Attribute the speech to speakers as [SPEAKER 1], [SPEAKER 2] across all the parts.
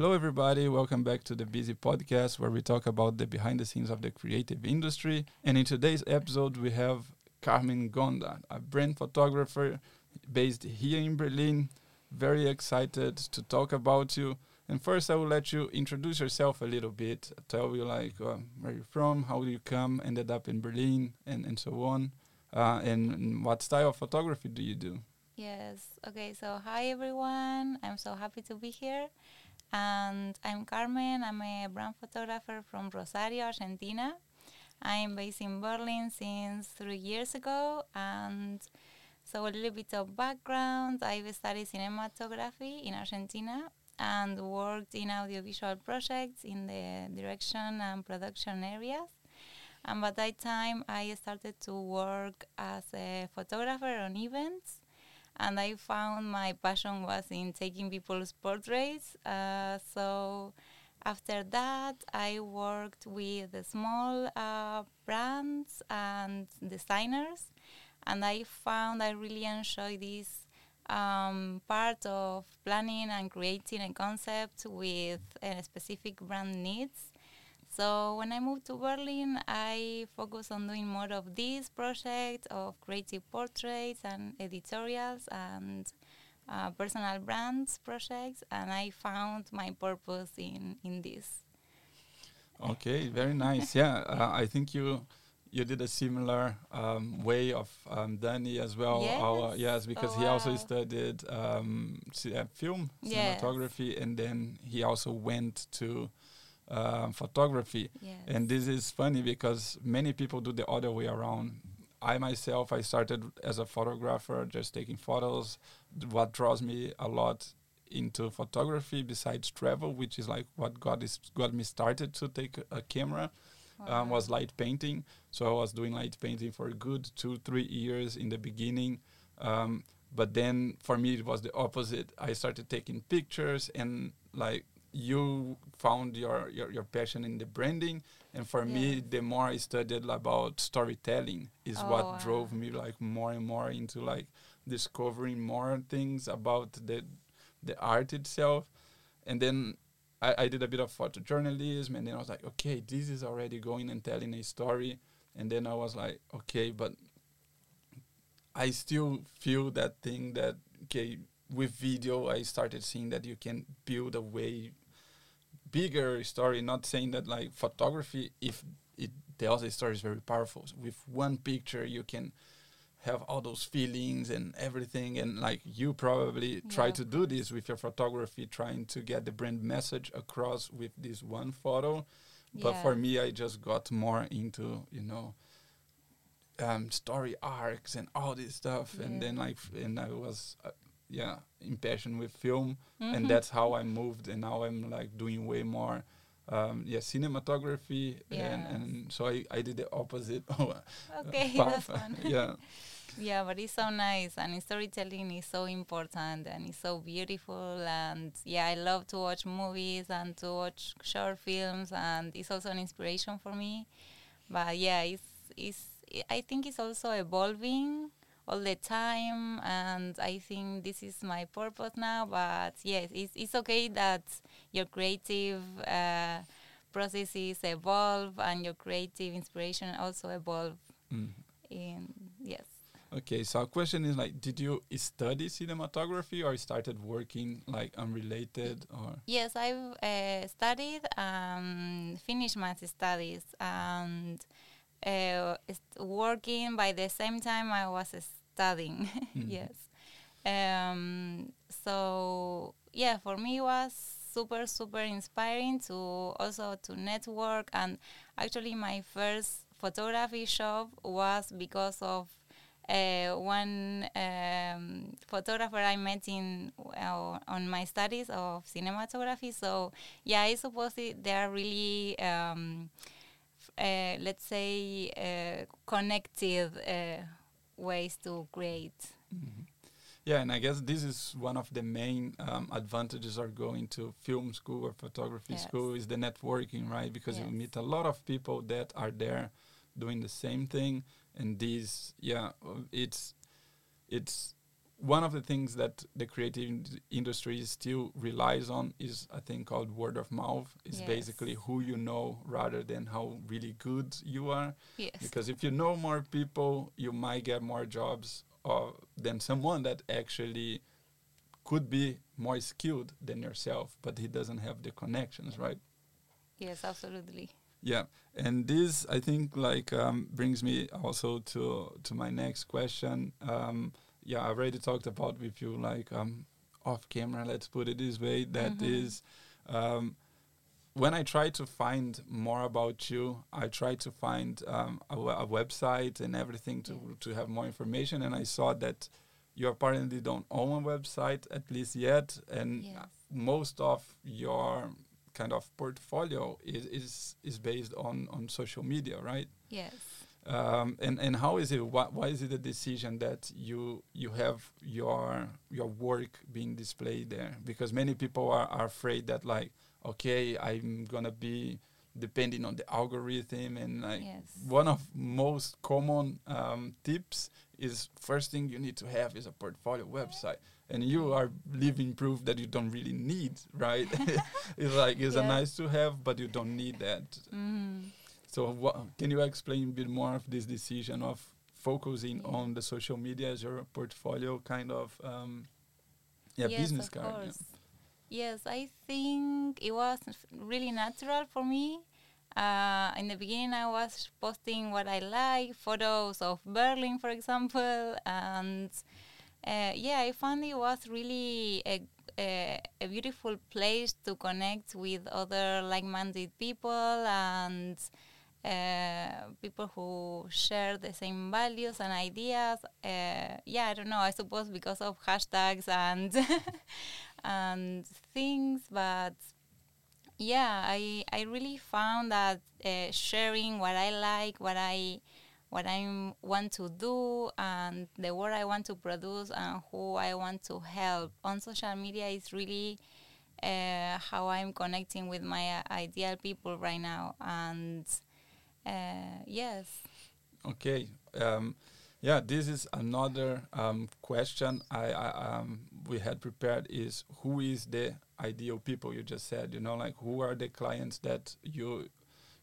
[SPEAKER 1] Hello, everybody. Welcome back to the Busy Podcast, where we talk about the behind the scenes of the creative industry. And in today's episode, we have Carmen Gonda, a brand photographer based here in Berlin. Very excited to talk about you. And first, I will let you introduce yourself a little bit. Tell you like uh, where you're from, how you come, ended up in Berlin, and and so on. Uh, and, and what style of photography do you do?
[SPEAKER 2] Yes. Okay. So, hi everyone. I'm so happy to be here. And I'm Carmen. I'm a brand photographer from Rosario, Argentina. I'm based in Berlin since three years ago. And so, a little bit of background I've studied cinematography in Argentina and worked in audiovisual projects in the direction and production areas. And by that time, I started to work as a photographer on events and I found my passion was in taking people's portraits. Uh, so after that, I worked with the small uh, brands and designers, and I found I really enjoy this um, part of planning and creating a concept with a specific brand needs. So when I moved to Berlin, I focused on doing more of this project of creative portraits and editorials and uh, personal brands projects, and I found my purpose in in this.
[SPEAKER 1] Okay, very nice. yeah, uh, I think you you did a similar um, way of um, Danny as well.
[SPEAKER 2] Yes,
[SPEAKER 1] Our, yes because
[SPEAKER 2] oh
[SPEAKER 1] he also studied um, uh, film
[SPEAKER 2] Yes.
[SPEAKER 1] cinematography, and then he also went to um photography.
[SPEAKER 2] Yes.
[SPEAKER 1] And this is funny because many people do the other way around. I myself, I started as a photographer, just taking photos. What draws me a lot into photography, besides travel, which is like what got is got me started to take a, camera, um, was light painting. So I was doing light painting for a good two, three years in the beginning. Um, but then for me, it was the opposite. I started taking pictures and like you found your, your, your passion in the branding. And for me, the more I studied about storytelling is
[SPEAKER 2] Oh,
[SPEAKER 1] what
[SPEAKER 2] wow.
[SPEAKER 1] drove me like more and more into like discovering more things about the the art itself. And then I, I did a bit of photojournalism and then I was like, okay, this is already going and telling a story. And then I was like, okay, but I still feel that thing that okay, with video I started seeing that you can build a way bigger story, not saying that like photography if it tells a story is very powerful. With one picture you can have all those feelings and everything and like you probably try to do this with your photography trying to get the brand message across with this one photo. But for me i just got more into you know um, story arcs and all this stuff and then like and i was uh, yeah impassioned with film
[SPEAKER 2] Mhm.
[SPEAKER 1] and that's how i moved and now i'm like doing way more um, yeah cinematography and,
[SPEAKER 2] Yes.
[SPEAKER 1] and so I, I did the opposite
[SPEAKER 2] okay, that's fun.
[SPEAKER 1] yeah
[SPEAKER 2] Yeah, but it's so nice, and storytelling is so important, and it's so beautiful, and yeah, I love to watch movies and to watch short films, and it's also an inspiration for me. But yeah, it's it's I think it's also evolving all the time, and I think this is my purpose now. But yes, it's it's okay that your creative. Uh, processes evolve and your creative inspiration also evolve
[SPEAKER 1] Mm.
[SPEAKER 2] in yes
[SPEAKER 1] Okay, so our question is like, did you study cinematography or started working like unrelated or?
[SPEAKER 2] Yes, I've uh, studied, and finished my studies, and uh, working by the same time I was studying.
[SPEAKER 1] Mhm.
[SPEAKER 2] yes. Um, so yeah, for me it was super super inspiring to also to network and actually my first photography shop was because of uh, one um, photographer I met in uh, on my studies of cinematography. So yeah, I suppose it, they are really, um, uh, let's say, uh, connected uh, ways to create.
[SPEAKER 1] Mhm. Yeah, and I guess this is one of the main um, advantages of going to film school or photography
[SPEAKER 2] Yes.
[SPEAKER 1] school is the networking, right? Because you meet a lot of people that are there doing the same thing, and these, yeah, uh, it's it's one of the things that the creative in- industry still relies on is a thing called word of mouth. It's
[SPEAKER 2] Yes.
[SPEAKER 1] basically who you know rather than how really good you are.
[SPEAKER 2] Yes.
[SPEAKER 1] Because if you know more people, you might get more jobs uh, than someone that actually could be more skilled than yourself, but he doesn't have the connections, right?
[SPEAKER 2] Yes, absolutely.
[SPEAKER 1] Yeah, and this I think like um, brings me also to to my next question. Um, yeah, I already talked about with you like um, off camera. Let's put it this way. That
[SPEAKER 2] Mhm.
[SPEAKER 1] is, um, when I try to find more about you, I try to find um, a, a website and everything to
[SPEAKER 2] Yeah.
[SPEAKER 1] to have more information. And I saw that you apparently don't own a website at least yet, and
[SPEAKER 2] Yes.
[SPEAKER 1] most of your kind of portfolio is is, is based on on social media, right?
[SPEAKER 2] Yes.
[SPEAKER 1] Um, and and how is it? Why, why is it a decision that you you have your your work being displayed there? Because many people are, are afraid that like, okay, I'm gonna be depending on the algorithm and like
[SPEAKER 2] Yes.
[SPEAKER 1] one of most common um, tips is first thing you need to have is a portfolio website and you are living proof that you don't really need right it's like it's a nice to have but you don't need that
[SPEAKER 2] Mhm.
[SPEAKER 1] So what, can you explain a bit more of this decision of focusing
[SPEAKER 2] Yeah.
[SPEAKER 1] on the social media as your portfolio kind of um, yeah
[SPEAKER 2] yes,
[SPEAKER 1] business
[SPEAKER 2] of
[SPEAKER 1] card yeah.
[SPEAKER 2] course. Yes, I think it was really natural for me. Uh, in the beginning, I was posting what I like, photos of Berlin, for example, and uh, yeah, I found it was really a, a, a beautiful place to connect with other like-minded people and uh, people who share the same values and ideas. Uh, yeah, I don't know. I suppose because of hashtags and and things, but yeah, I I really found that uh, sharing what I like, what I what I want to do, and the work I want to produce, and who I want to help on social media is really uh, how I'm connecting with my uh, ideal people right now. And uh, yes,
[SPEAKER 1] Okay. Um, yeah, this is another um, question I, I um, we had prepared is who is the ideal people you just said you know like who are the clients that you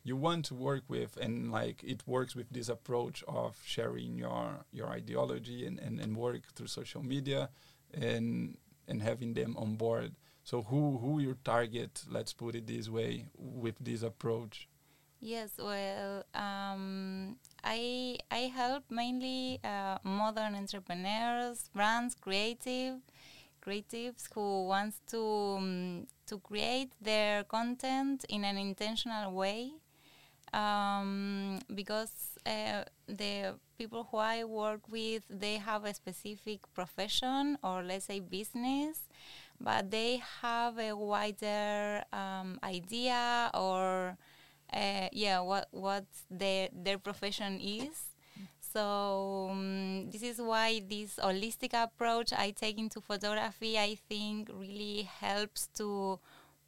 [SPEAKER 1] you want to work with and like it works with this approach of sharing your your ideology and, and, and work through social media and and having them on board so who who your target let's put it this way with this approach
[SPEAKER 2] Yes, well, um, I I help mainly uh, modern entrepreneurs, brands, creative, creatives who wants to um, to create their content in an intentional way, um, because uh, the people who I work with they have a specific profession or let's say business, but they have a wider um, idea or uh, yeah what what their their profession is so um, this is why this holistic approach i take into photography i think really helps to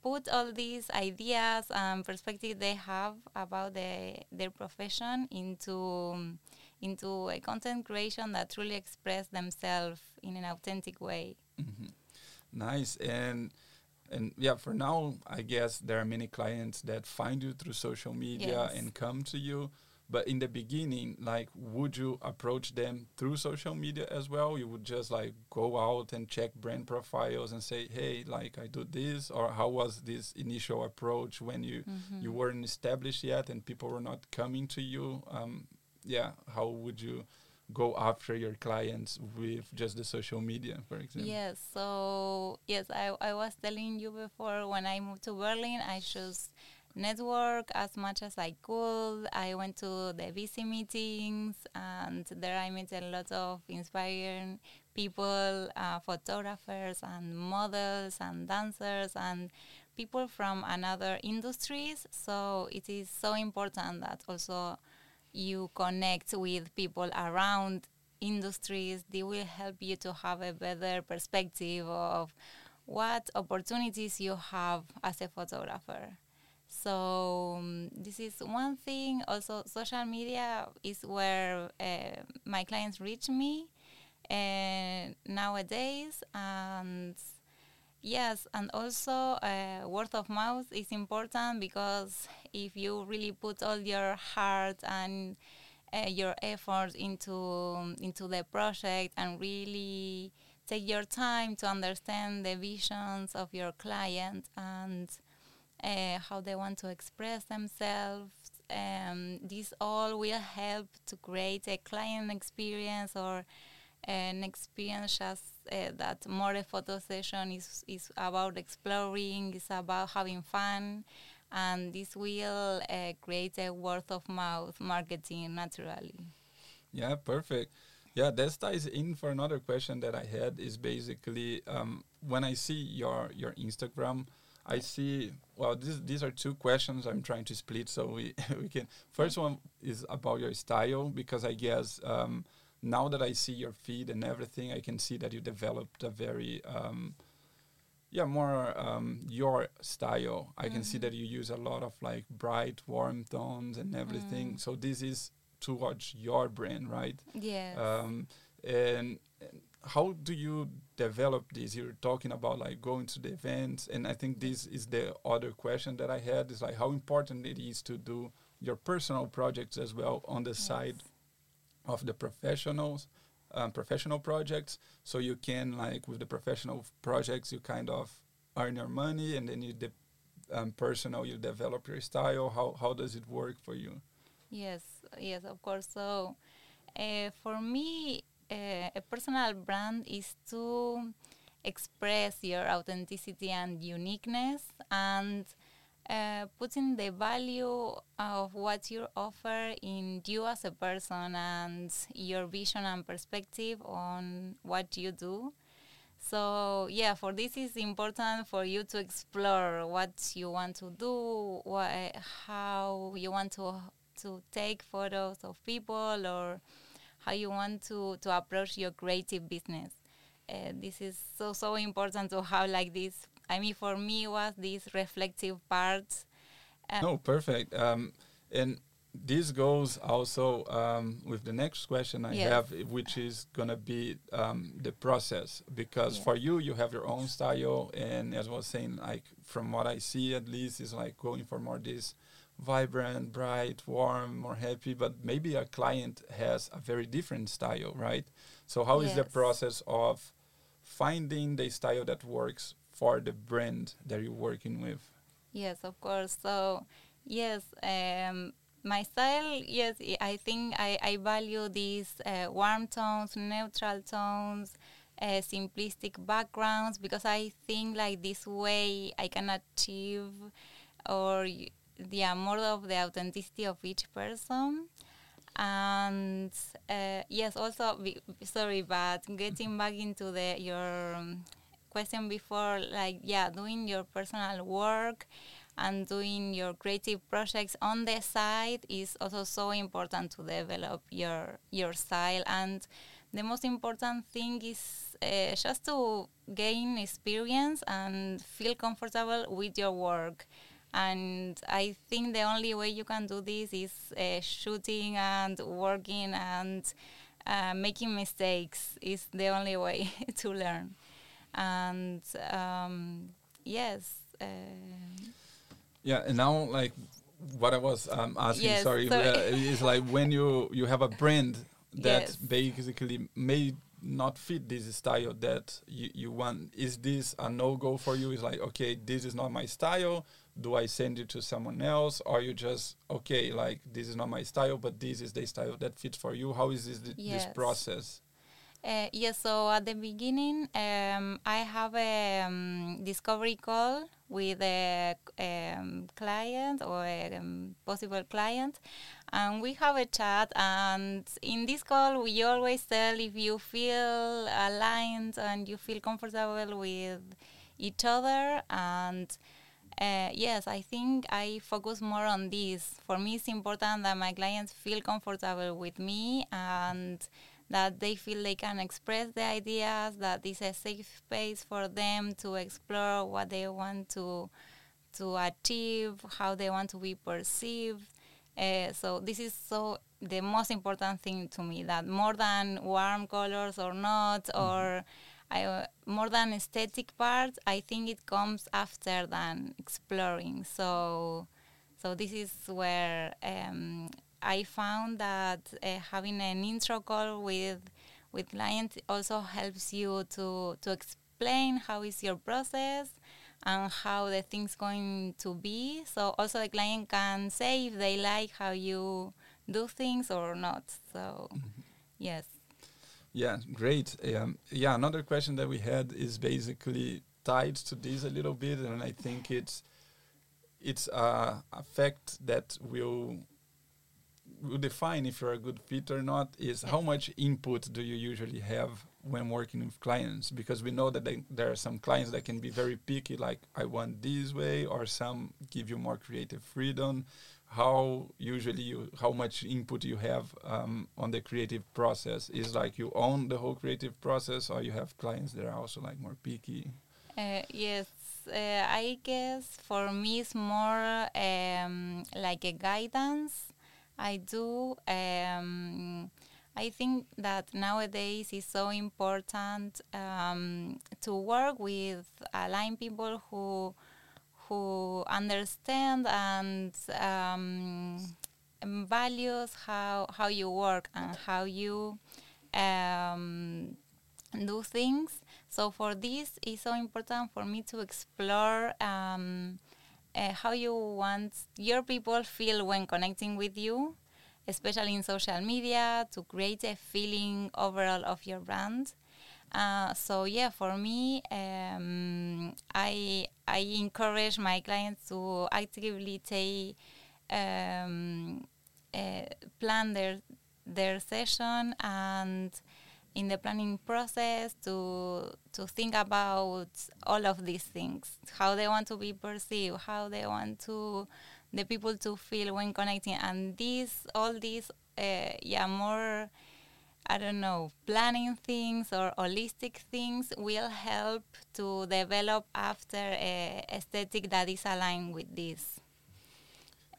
[SPEAKER 2] put all these ideas and perspective they have about the, their profession into um, into a content creation that truly express themselves in an authentic way
[SPEAKER 1] Mhm. Nice. And and yeah, for now, I guess there are many clients that find you through social media
[SPEAKER 2] Yes.
[SPEAKER 1] and come to you. But in the beginning, like, would you approach them through social media as well? You would just like go out and check brand profiles and say, "Hey, like, I do this," or how was this initial approach when you you weren't established yet and people were not coming to you? Um, yeah, how would you go after your clients with just the social media, for example?
[SPEAKER 2] Yes, so yes, I, I was telling you before when I moved to Berlin, I chose network as much as I could. I went to the VC meetings, and there I met a lot of inspiring people, uh, photographers, and models, and dancers, and people from another industries. So it is so important that also you connect with people around industries. They will help you to have a better perspective of what opportunities you have as a photographer. So um, this is one thing. Also, social media is where uh, my clients reach me. uh, nowadays and yes and also uh, word of mouth is important because if you really put all your heart and uh, your effort into into the project and really take your time to understand the visions of your client and uh, how they want to express themselves. Um, this all will help to create a client experience or an experience just uh, that more a photo session is, is about exploring, is about having fun, and this will uh, create a word of mouth marketing naturally.
[SPEAKER 1] Yeah, perfect. Yeah, that ties in for another question that I had is basically um, when I see your your Instagram, I see well this, these are two questions I'm trying to split so we we can first one is about your style because I guess um, now that I see your feed and everything I can see that you developed a very um, yeah more um, your style i mm-hmm. can see mm-hmm. that you use a lot of like bright warm tones and everything mm. so this is towards your brand right
[SPEAKER 2] yeah
[SPEAKER 1] um, and, and, how do you develop this you're talking about like going to the events and i think this is the other question that i had is like how important it is to do your personal projects as well on the yes. side of the professionals um, professional projects. So you can like with the professional projects, you kind of earn your money, and then you de- um, personal, you develop your style. How how does it work for you?
[SPEAKER 2] Yes, yes, of course. So uh, for me, uh, a personal brand is to express your authenticity and uniqueness and uh, putting the value of what you offer in you as a person and your vision and perspective on what you do. So yeah, for this is important for you to explore what you want to do, how you want to to take photos of people, or how you want to to approach your creative business. Uh, this is so so important to have like this I mean, for me, was this reflective part.
[SPEAKER 1] Uh, no, perfect. Um, and this goes also um, with the next question I yes. have, which is gonna be um, the process. Because yeah. for you, you have your own style, and as I was saying, like from what I see, at least, is like going for more this vibrant, bright, warm, more happy. But maybe a client has a very different style, right? So how yes. is the process of finding the style that works for the brand that you're working with?
[SPEAKER 2] Yes, of course. So, yes, um, my style, yes, I think I, I value these uh, warm tones, neutral tones, uh, simplistic backgrounds because I think like this way I can achieve or the more of the authenticity of each person. And uh, yes, also, sorry, but getting back into the your um, question before, like yeah, doing your personal work and doing your creative projects on the side is also so important to develop your your style. And the most important thing is uh, just to gain experience and feel comfortable with your work. And i think the only way you can do this is uh, shooting and working and uh, making mistakes is the only way to learn and um, yes. Uh,
[SPEAKER 1] yeah, and now like what I was um, asking, yes, sorry, sorry. Uh, is like when you you have a brand that yes. basically may not fit this style that you, you want. Is this a no go for you? Is like okay, this is not my style. Do I send it to someone else, or you just okay, like this is not my style, but this is the style that fits for you? How is this yes. this process?
[SPEAKER 2] Uh, yes, so at the beginning, um, I have a um, discovery call with a um, client or a um, possible client, and we have a chat. And in this call, we always tell if you feel aligned and you feel comfortable with each other. And uh, yes, I think I focus more on this. For me, it's important that my clients feel comfortable with me and that they feel they can express the ideas, that it's a safe space for them to explore what they want to to achieve, how they want to be perceived. Uh, so this is so the most important thing to me. That more than warm colors or not, mm-hmm. or I, uh, more than aesthetic part, I think it comes after than exploring. So, so this is where um, I found that uh, having an intro call with with clients also helps you to to explain how is your process and how the thing's going to be. So also the client can say if they like how you do things or not. So mm-hmm. yes.
[SPEAKER 1] Yeah, great. Um, yeah, another question that we had is basically tied to this a little bit, and I think it's it's a, a fact that will define if you're a good fit or not is how much input do you usually have when working with clients? Because we know that they, there are some clients that can be very picky like i want this way or some give you more creative freedom. How usually you how much input you have um, on the creative process? Is like you own the whole creative process or you have clients that are also like more picky?
[SPEAKER 2] Uh, yes uh, i guess for me it's more um, like a guidance I do. Um, I think that nowadays it's so important um, to work with aligned people who who understand and um, values how how you work and how you um, do things. So for this, it's so important for me to explore um, uh, how you want your people feel when connecting with you, especially in social media, to create a feeling overall of your brand. Uh, so yeah, for me, um, I I encourage my clients to actively take um, uh, plan their their session and in the planning process to to think about all of these things how they want to be perceived how they want to the people to feel when connecting and these all these uh, yeah more I don't know, planning things or holistic things will help to develop after a aesthetic that is aligned with this.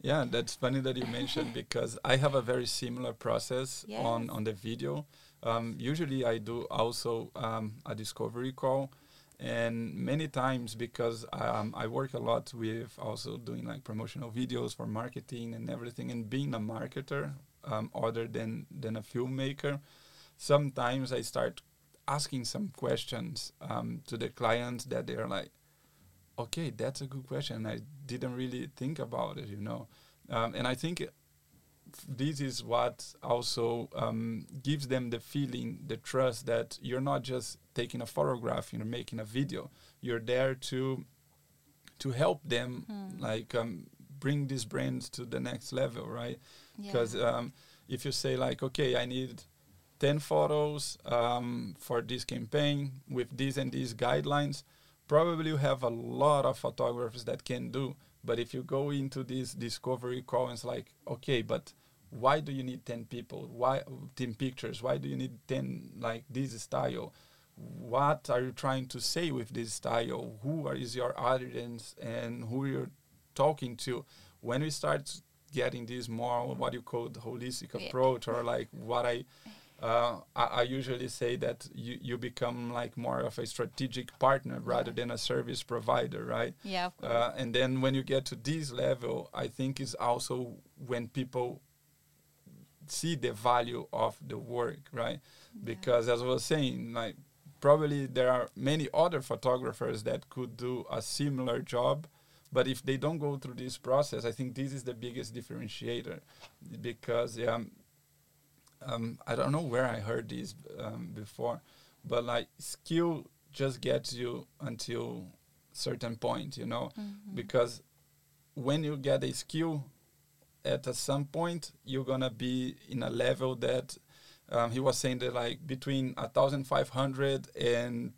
[SPEAKER 1] Yeah, that's funny that you mentioned because I have a very similar process yes. on on the video. Um, usually, I do also um, a discovery call, and many times because um, I work a lot with also doing like promotional videos for marketing and everything, and being a marketer um, other than than a filmmaker, sometimes I start asking some questions um, to the clients that they're like, okay, that's a good question. I didn't really think about it, you know, um, and I think this is what also um, gives them the feeling, the trust that you're not just taking a photograph, you're making a video. You're there to to help them, mm. like um, bring this brand to the next level, right? Because yeah. um, if you say like, okay, I need 10 photos um, for this campaign with these and these guidelines, probably you have a lot of photographers that can do. But if you go into this discovery call and it's like, okay, but why do you need 10 people? Why 10 pictures? Why do you need 10 like this style? What are you trying to say with this style? Who are, is your audience and who you're talking to? When we start getting this more what you call the holistic yeah. approach or like what I, uh, I, I usually say that you, you become like more of a strategic partner rather than a service provider right
[SPEAKER 2] yeah
[SPEAKER 1] uh, and then when you get to this level i think is also when people see the value of the work, right? Yeah. Because as I was saying, like probably there are many other photographers that could do a similar job, but if they don't go through this process, I think this is the biggest differentiator, because um, um, I don't know where I heard this um, before, but like skill just gets you until certain point, you know, mm-hmm. because when you get a skill at some point you're gonna be in a level that um, he was saying that like between 1500 and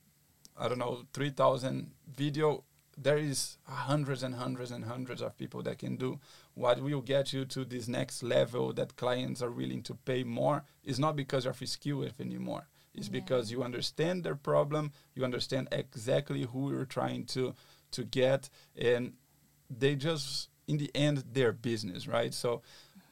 [SPEAKER 1] i don't know 3000 video there is hundreds and hundreds and hundreds of people that can do what will get you to this next level that clients are willing to pay more is not because of skill anymore it's yeah. because you understand their problem you understand exactly who you're trying to to get and they just in the end their business right so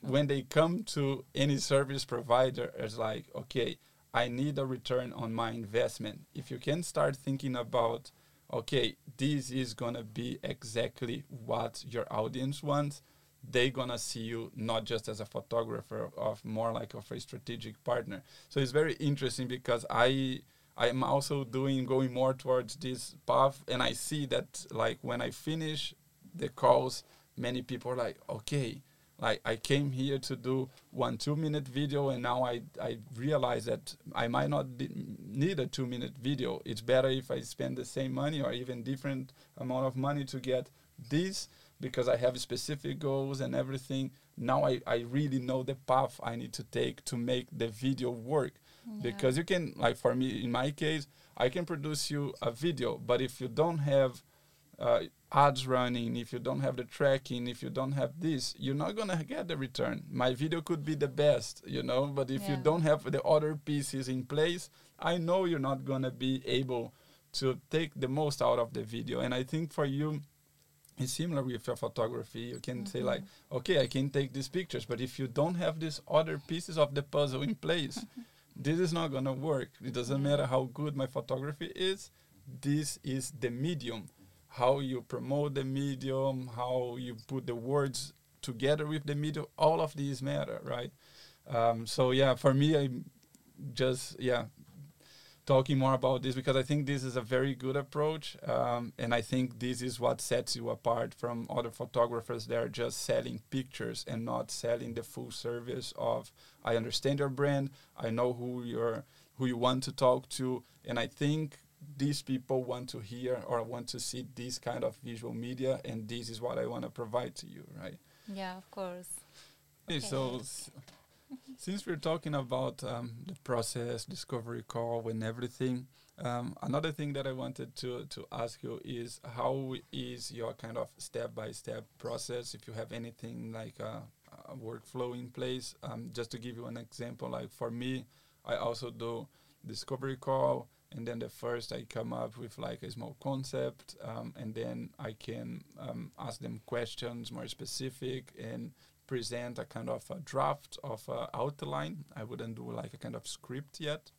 [SPEAKER 1] when they come to any service provider, it's like, okay, I need a return on my investment. If you can start thinking about, okay, this is gonna be exactly what your audience wants, they're gonna see you not just as a photographer, of more like of a strategic partner. So it's very interesting because I I'm also doing going more towards this path, and I see that like when I finish the calls, many people are like, okay, like I came here to do one two minute video, and now I I realize that I might not need a two minute video. It's better if I spend the same money or even different amount of money to get this because I have specific goals and everything. Now I, I really know the path I need to take to make the video work. Yeah. Because you can, like for me, in my case, I can produce you a video, but if you don't have uh, ads running, if you don't have the tracking, if you don't have this, you're not gonna get the return. My video could be the best, you know, but if yeah. you don't have the other pieces in place, I know you're not gonna be able to take the most out of the video. And I think for you, it's similar with your photography. You can mm-hmm. say like, okay, I can take these pictures, but if you don't have these other pieces of the puzzle in place, this is not gonna work. It doesn't matter how good my photography is. This is the medium how you promote the medium, how you put the words together with the medium, all of these matter, right? Um, so yeah, for me, I'm just yeah talking more about this because I think this is a very good approach, um, and I think this is what sets you apart from other photographers that are just selling pictures and not selling the full service of I understand your brand, I know who you're who you want to talk to, and I think these people want to hear or want to see this kind of visual media and this is what i want to provide to you right
[SPEAKER 2] yeah of course
[SPEAKER 1] okay. so since we're talking about um, the process discovery call and everything um, another thing that i wanted to, to ask you is how is your kind of step-by-step process if you have anything like a, a workflow in place? Um, just to give you an example like for me i also do discovery call and then the first I come up with like a small concept, um, and then I can um, ask them questions more specific and present a kind of a draft of a outline. I wouldn't do like a kind of script yet.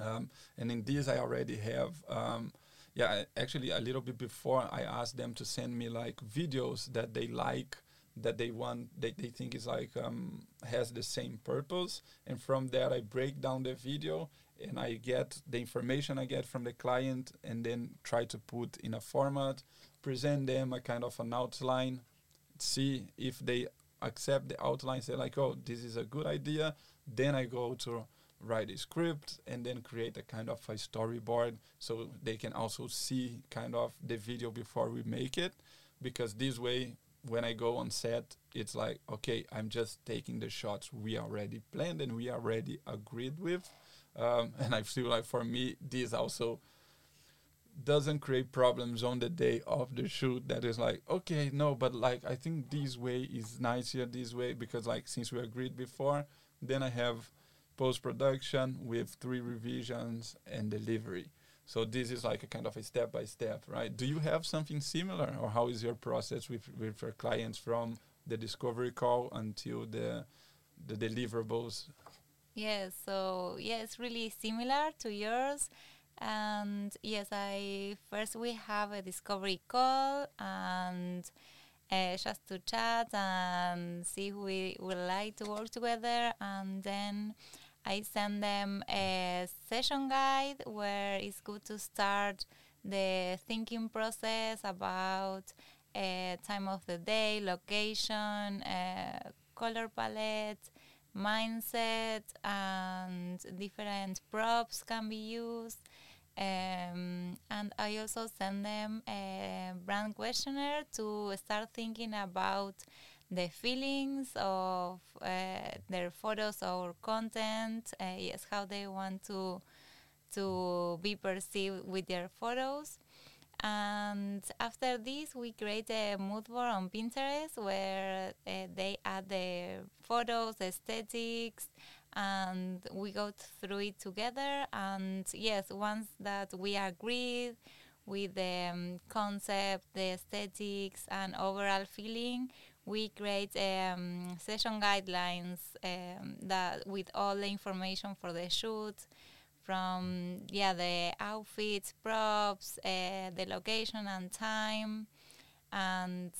[SPEAKER 1] Um, and in this, I already have, um, yeah, actually a little bit before I asked them to send me like videos that they like that they want that they think is like um, has the same purpose and from that i break down the video and I get the information I get from the client and then try to put in a format, present them a kind of an outline, see if they accept the outline, say like, oh, this is a good idea. Then I go to write a script and then create a kind of a storyboard so they can also see kind of the video before we make it because this way when I go on set, it's like, okay, I'm just taking the shots we already planned and we already agreed with um, and I feel like for me, this also doesn't create problems on the day of the shoot that is like okay no but like i think this way is nicer this way because like since we agreed before then i have post production with three revisions and delivery. So this is like a kind of a step by step right? Do you have something similar or how is your process with with your clients from the discovery call until the the deliverables?
[SPEAKER 2] Yes, so yeah, it's really similar to yours. And yes, I first we have a discovery call and uh, just to chat and see who we would like to work together. And then I send them a session guide where it's good to start the thinking process about uh, time of the day, location, uh, color palette, mindset and different props can be used. Um, and I also send them a brand questionnaire to start thinking about the feelings of uh, their photos or content. Uh, yes, how they want to to be perceived with their photos. And after this, we create a mood board on Pinterest where uh, they add the photos, aesthetics, and we go through it together. And yes, once that we agreed, with the um, concept, the aesthetics, and overall feeling, we create um, session guidelines um, that with all the information for the shoot, from yeah the outfits, props, uh, the location and time, and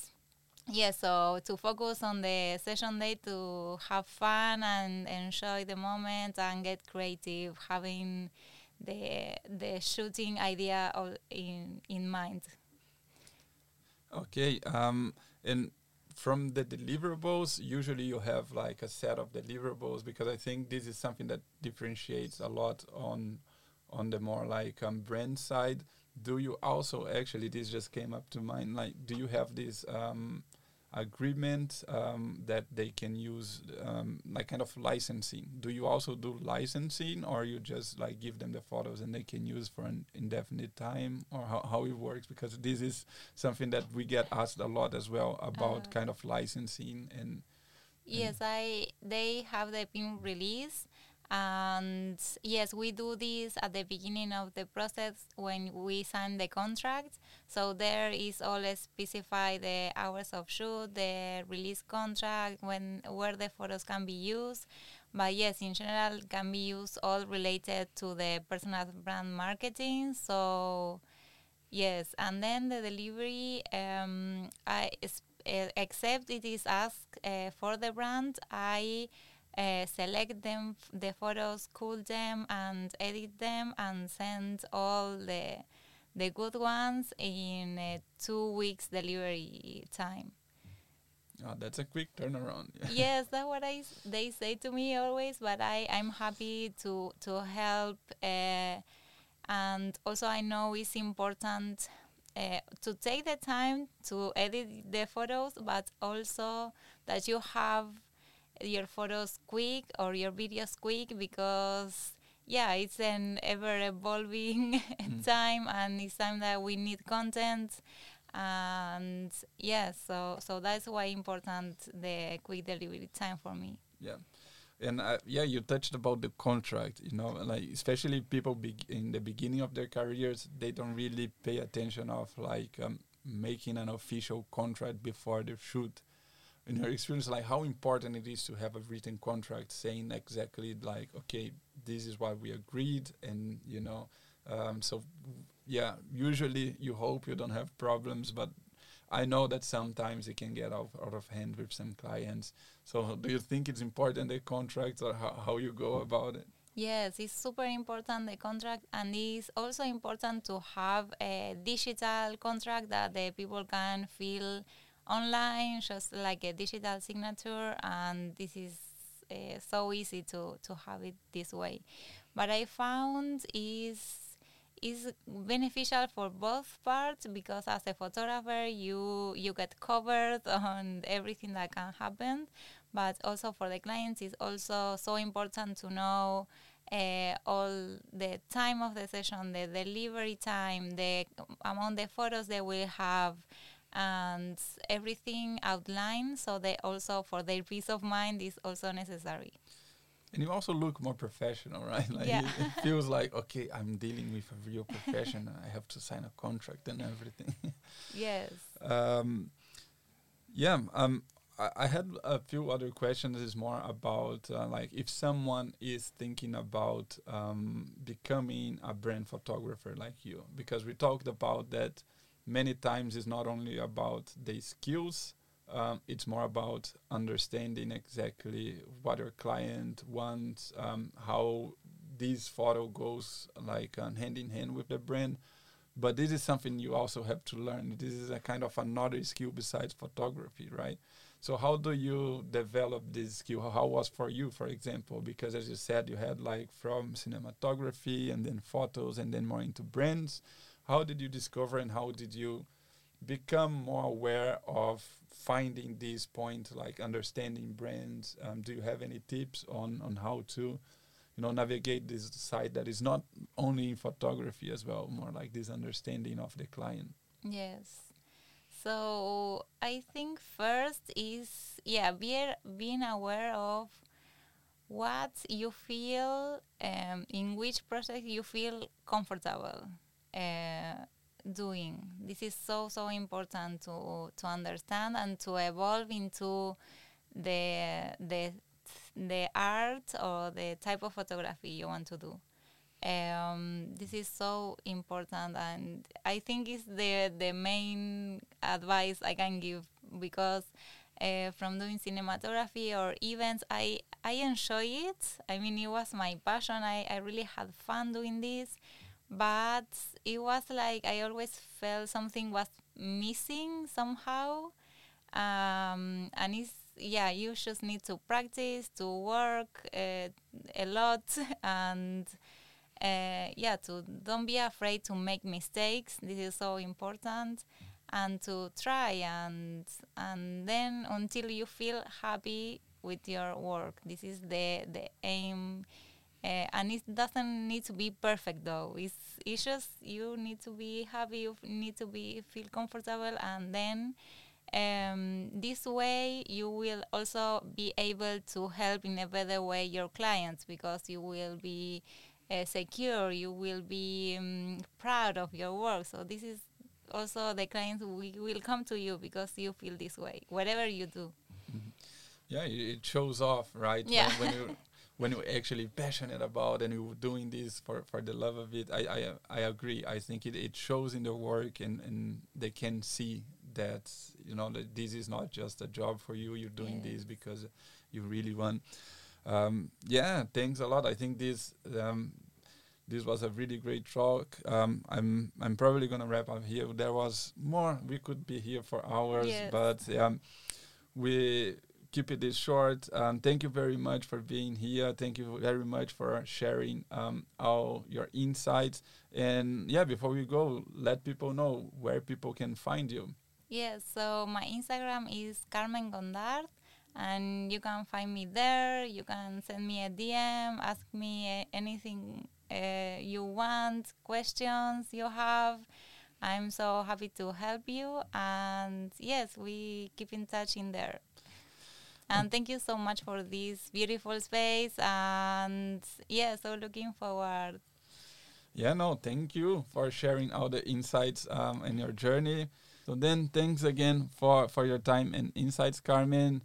[SPEAKER 2] yeah, so to focus on the session day to have fun and enjoy the moment and get creative, having the the shooting idea all in in mind.
[SPEAKER 1] Okay, um, and from the deliverables, usually you have like a set of deliverables because I think this is something that differentiates a lot on on the more like um, brand side. Do you also actually this just came up to mind like do you have this um, agreement um, that they can use um, like kind of licensing. Do you also do licensing or you just like give them the photos and they can use for an indefinite time? Or how, how it works? Because this is something that we get asked a lot as well about uh, kind of licensing and
[SPEAKER 2] yes i they have the been release and yes, we do this at the beginning of the process when we sign the contract. So there is always specified the hours of shoot, the release contract, when where the photos can be used. But yes, in general, can be used all related to the personal brand marketing. So yes, and then the delivery, um, I except it is asked uh, for the brand, I uh, select them, the photos, cool them, and edit them, and send all the the good ones in uh, two weeks delivery time.
[SPEAKER 1] Oh, that's a quick turnaround.
[SPEAKER 2] yes, that's what I they say to me always. But I I'm happy to to help, uh, and also I know it's important uh, to take the time to edit the photos, but also that you have your photos quick or your videos quick because yeah it's an ever evolving mm. time and it's time that we need content. And yeah so so that's why important the quick delivery time for me.
[SPEAKER 1] Yeah. And uh, yeah you touched about the contract you know like especially people in the beginning of their careers they don't really pay attention of like um, making an official contract before the shoot in your experience like how important it is to have a written contract saying exactly like okay this is what we agreed and you know um, so yeah usually you hope you don't have problems but i know that sometimes it can get out, out of hand with some clients. So do you think it's important the contract or how, how you go about it?
[SPEAKER 2] Yes, it's super important the contract, and it's also important to have a digital contract that the people can feel online, just like a digital signature, and this is uh, so easy to, to have it this way. But I found is is beneficial for both parts because as a photographer you you get covered on everything that can happen but also for the clients it's also so important to know uh, all the time of the session the delivery time the amount of photos they will have and everything outlined so they also for their peace of mind is also necessary.
[SPEAKER 1] And you also look more professional right? Like
[SPEAKER 2] yeah.
[SPEAKER 1] it, it feels like okay i'm dealing with a real professional i have to sign a contract and everything.
[SPEAKER 2] Yes.
[SPEAKER 1] Um, yeah um, I, I had a few other questions. Is more about uh, like if someone is thinking about um, becoming a brand photographer like you because we talked about that many times it's not only about the skills um, it's more about understanding exactly what your client wants um, how this photo goes like uh, hand in hand with the brand. But this is something you also have to learn. This is a kind of another skill besides photography right? So how do you develop this skill? How was for you for example? Because as you said you had like from cinematography and then photos and then more into brands how did you discover and how did you become more aware of finding these points like understanding brands? Um, do you have any tips on on how to you know navigate this side that is not only in photography as well more like this understanding of the client?
[SPEAKER 2] Yes. So i think first is yeah being being aware of what you feel um, in which project you feel comfortable uh, doing. This is so so important to to understand and to evolve into the the the art or the type of photography you want to do. Um, this is so important, and I think it's the the main advice I can give because uh, from doing cinematography or events, I I enjoy it. I mean, it was my passion. I I really had fun doing this, but it was like I always felt something was missing somehow, um, and it's yeah, you just need to practice, to work uh, a lot, and uh, yeah, to don't be afraid to make mistakes. This is so important, and to try and and then until you feel happy with your work. This is the the aim. Uh, and it doesn't need to be perfect though. It's it's just you need to be happy, you need to be feel comfortable, and then um, this way you will also be able to help in a better way your clients because you will be uh, secure, you will be um, proud of your work. So this is also the clients will come to you because you feel this way, whatever you do.
[SPEAKER 1] Mm-hmm. Yeah, it shows off, right?
[SPEAKER 2] Yeah.
[SPEAKER 1] When, when when you're actually passionate about and you're doing this for, for the love of it, I, I I agree. I think it, it shows in the work and, and they can see that you know that this is not just a job for you. You're doing
[SPEAKER 2] Yeah.
[SPEAKER 1] this because you really want. Um, yeah, thanks a lot. I think this um, this was a really great talk. Um, I'm I'm probably gonna wrap up here. There was more. We could be here for hours,
[SPEAKER 2] Yes.
[SPEAKER 1] but um, we keep it this short. Um, thank you very much for being here. Thank you very much for sharing um, all your insights. And yeah, before we go, let people know where people can find you.
[SPEAKER 2] Yes, so my Instagram is Carmen Gondard, and you can find me there. You can send me a DM, ask me uh, anything uh, you want, questions you have. I'm so happy to help you. And yes, we keep in touch in there. And thank you so much for this beautiful space. And yeah, so looking forward.
[SPEAKER 1] Yeah, no, thank you for sharing all the insights um, and your journey. So then, thanks again for for your time and insights, Carmen.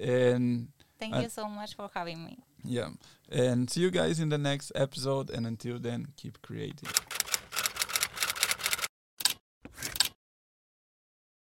[SPEAKER 1] And
[SPEAKER 2] Thank
[SPEAKER 1] Uh,
[SPEAKER 2] you so much for having me.
[SPEAKER 1] yeah, and see you guys in the next episode. And until then, keep creating.